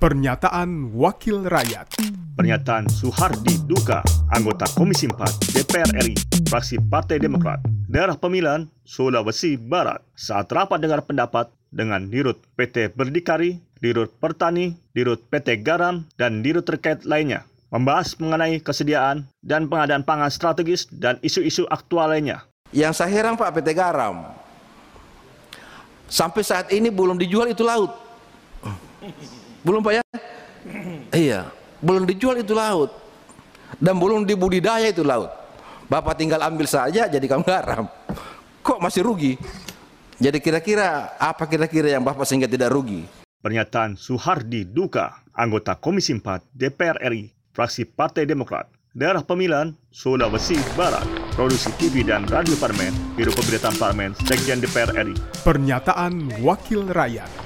Pernyataan Wakil Rakyat Pernyataan Suhardi Duka, anggota Komisi 4 DPR RI, fraksi Partai Demokrat, daerah pemilihan Sulawesi Barat, saat rapat dengar pendapat dengan Dirut PT Berdikari, Dirut Pertani, Dirut PT Garam, dan Dirut terkait lainnya, membahas mengenai kesediaan dan pengadaan pangan strategis dan isu-isu aktual lainnya. Yang saya heran Pak PT Garam, sampai saat ini belum dijual itu laut. Belum Pak ya? Iya, belum dijual itu laut. Dan belum dibudidaya itu laut. Bapak tinggal ambil saja jadi kamu garam. Kok masih rugi? Jadi kira-kira apa kira-kira yang Bapak sehingga tidak rugi? Pernyataan Suhardi Duka, anggota Komisi 4 DPR RI, fraksi Partai Demokrat, daerah pemilihan Sulawesi Barat, produksi TV dan radio Parlemen, Biro Pemberitaan Parlemen, Sekjen DPR RI. Pernyataan Wakil Rakyat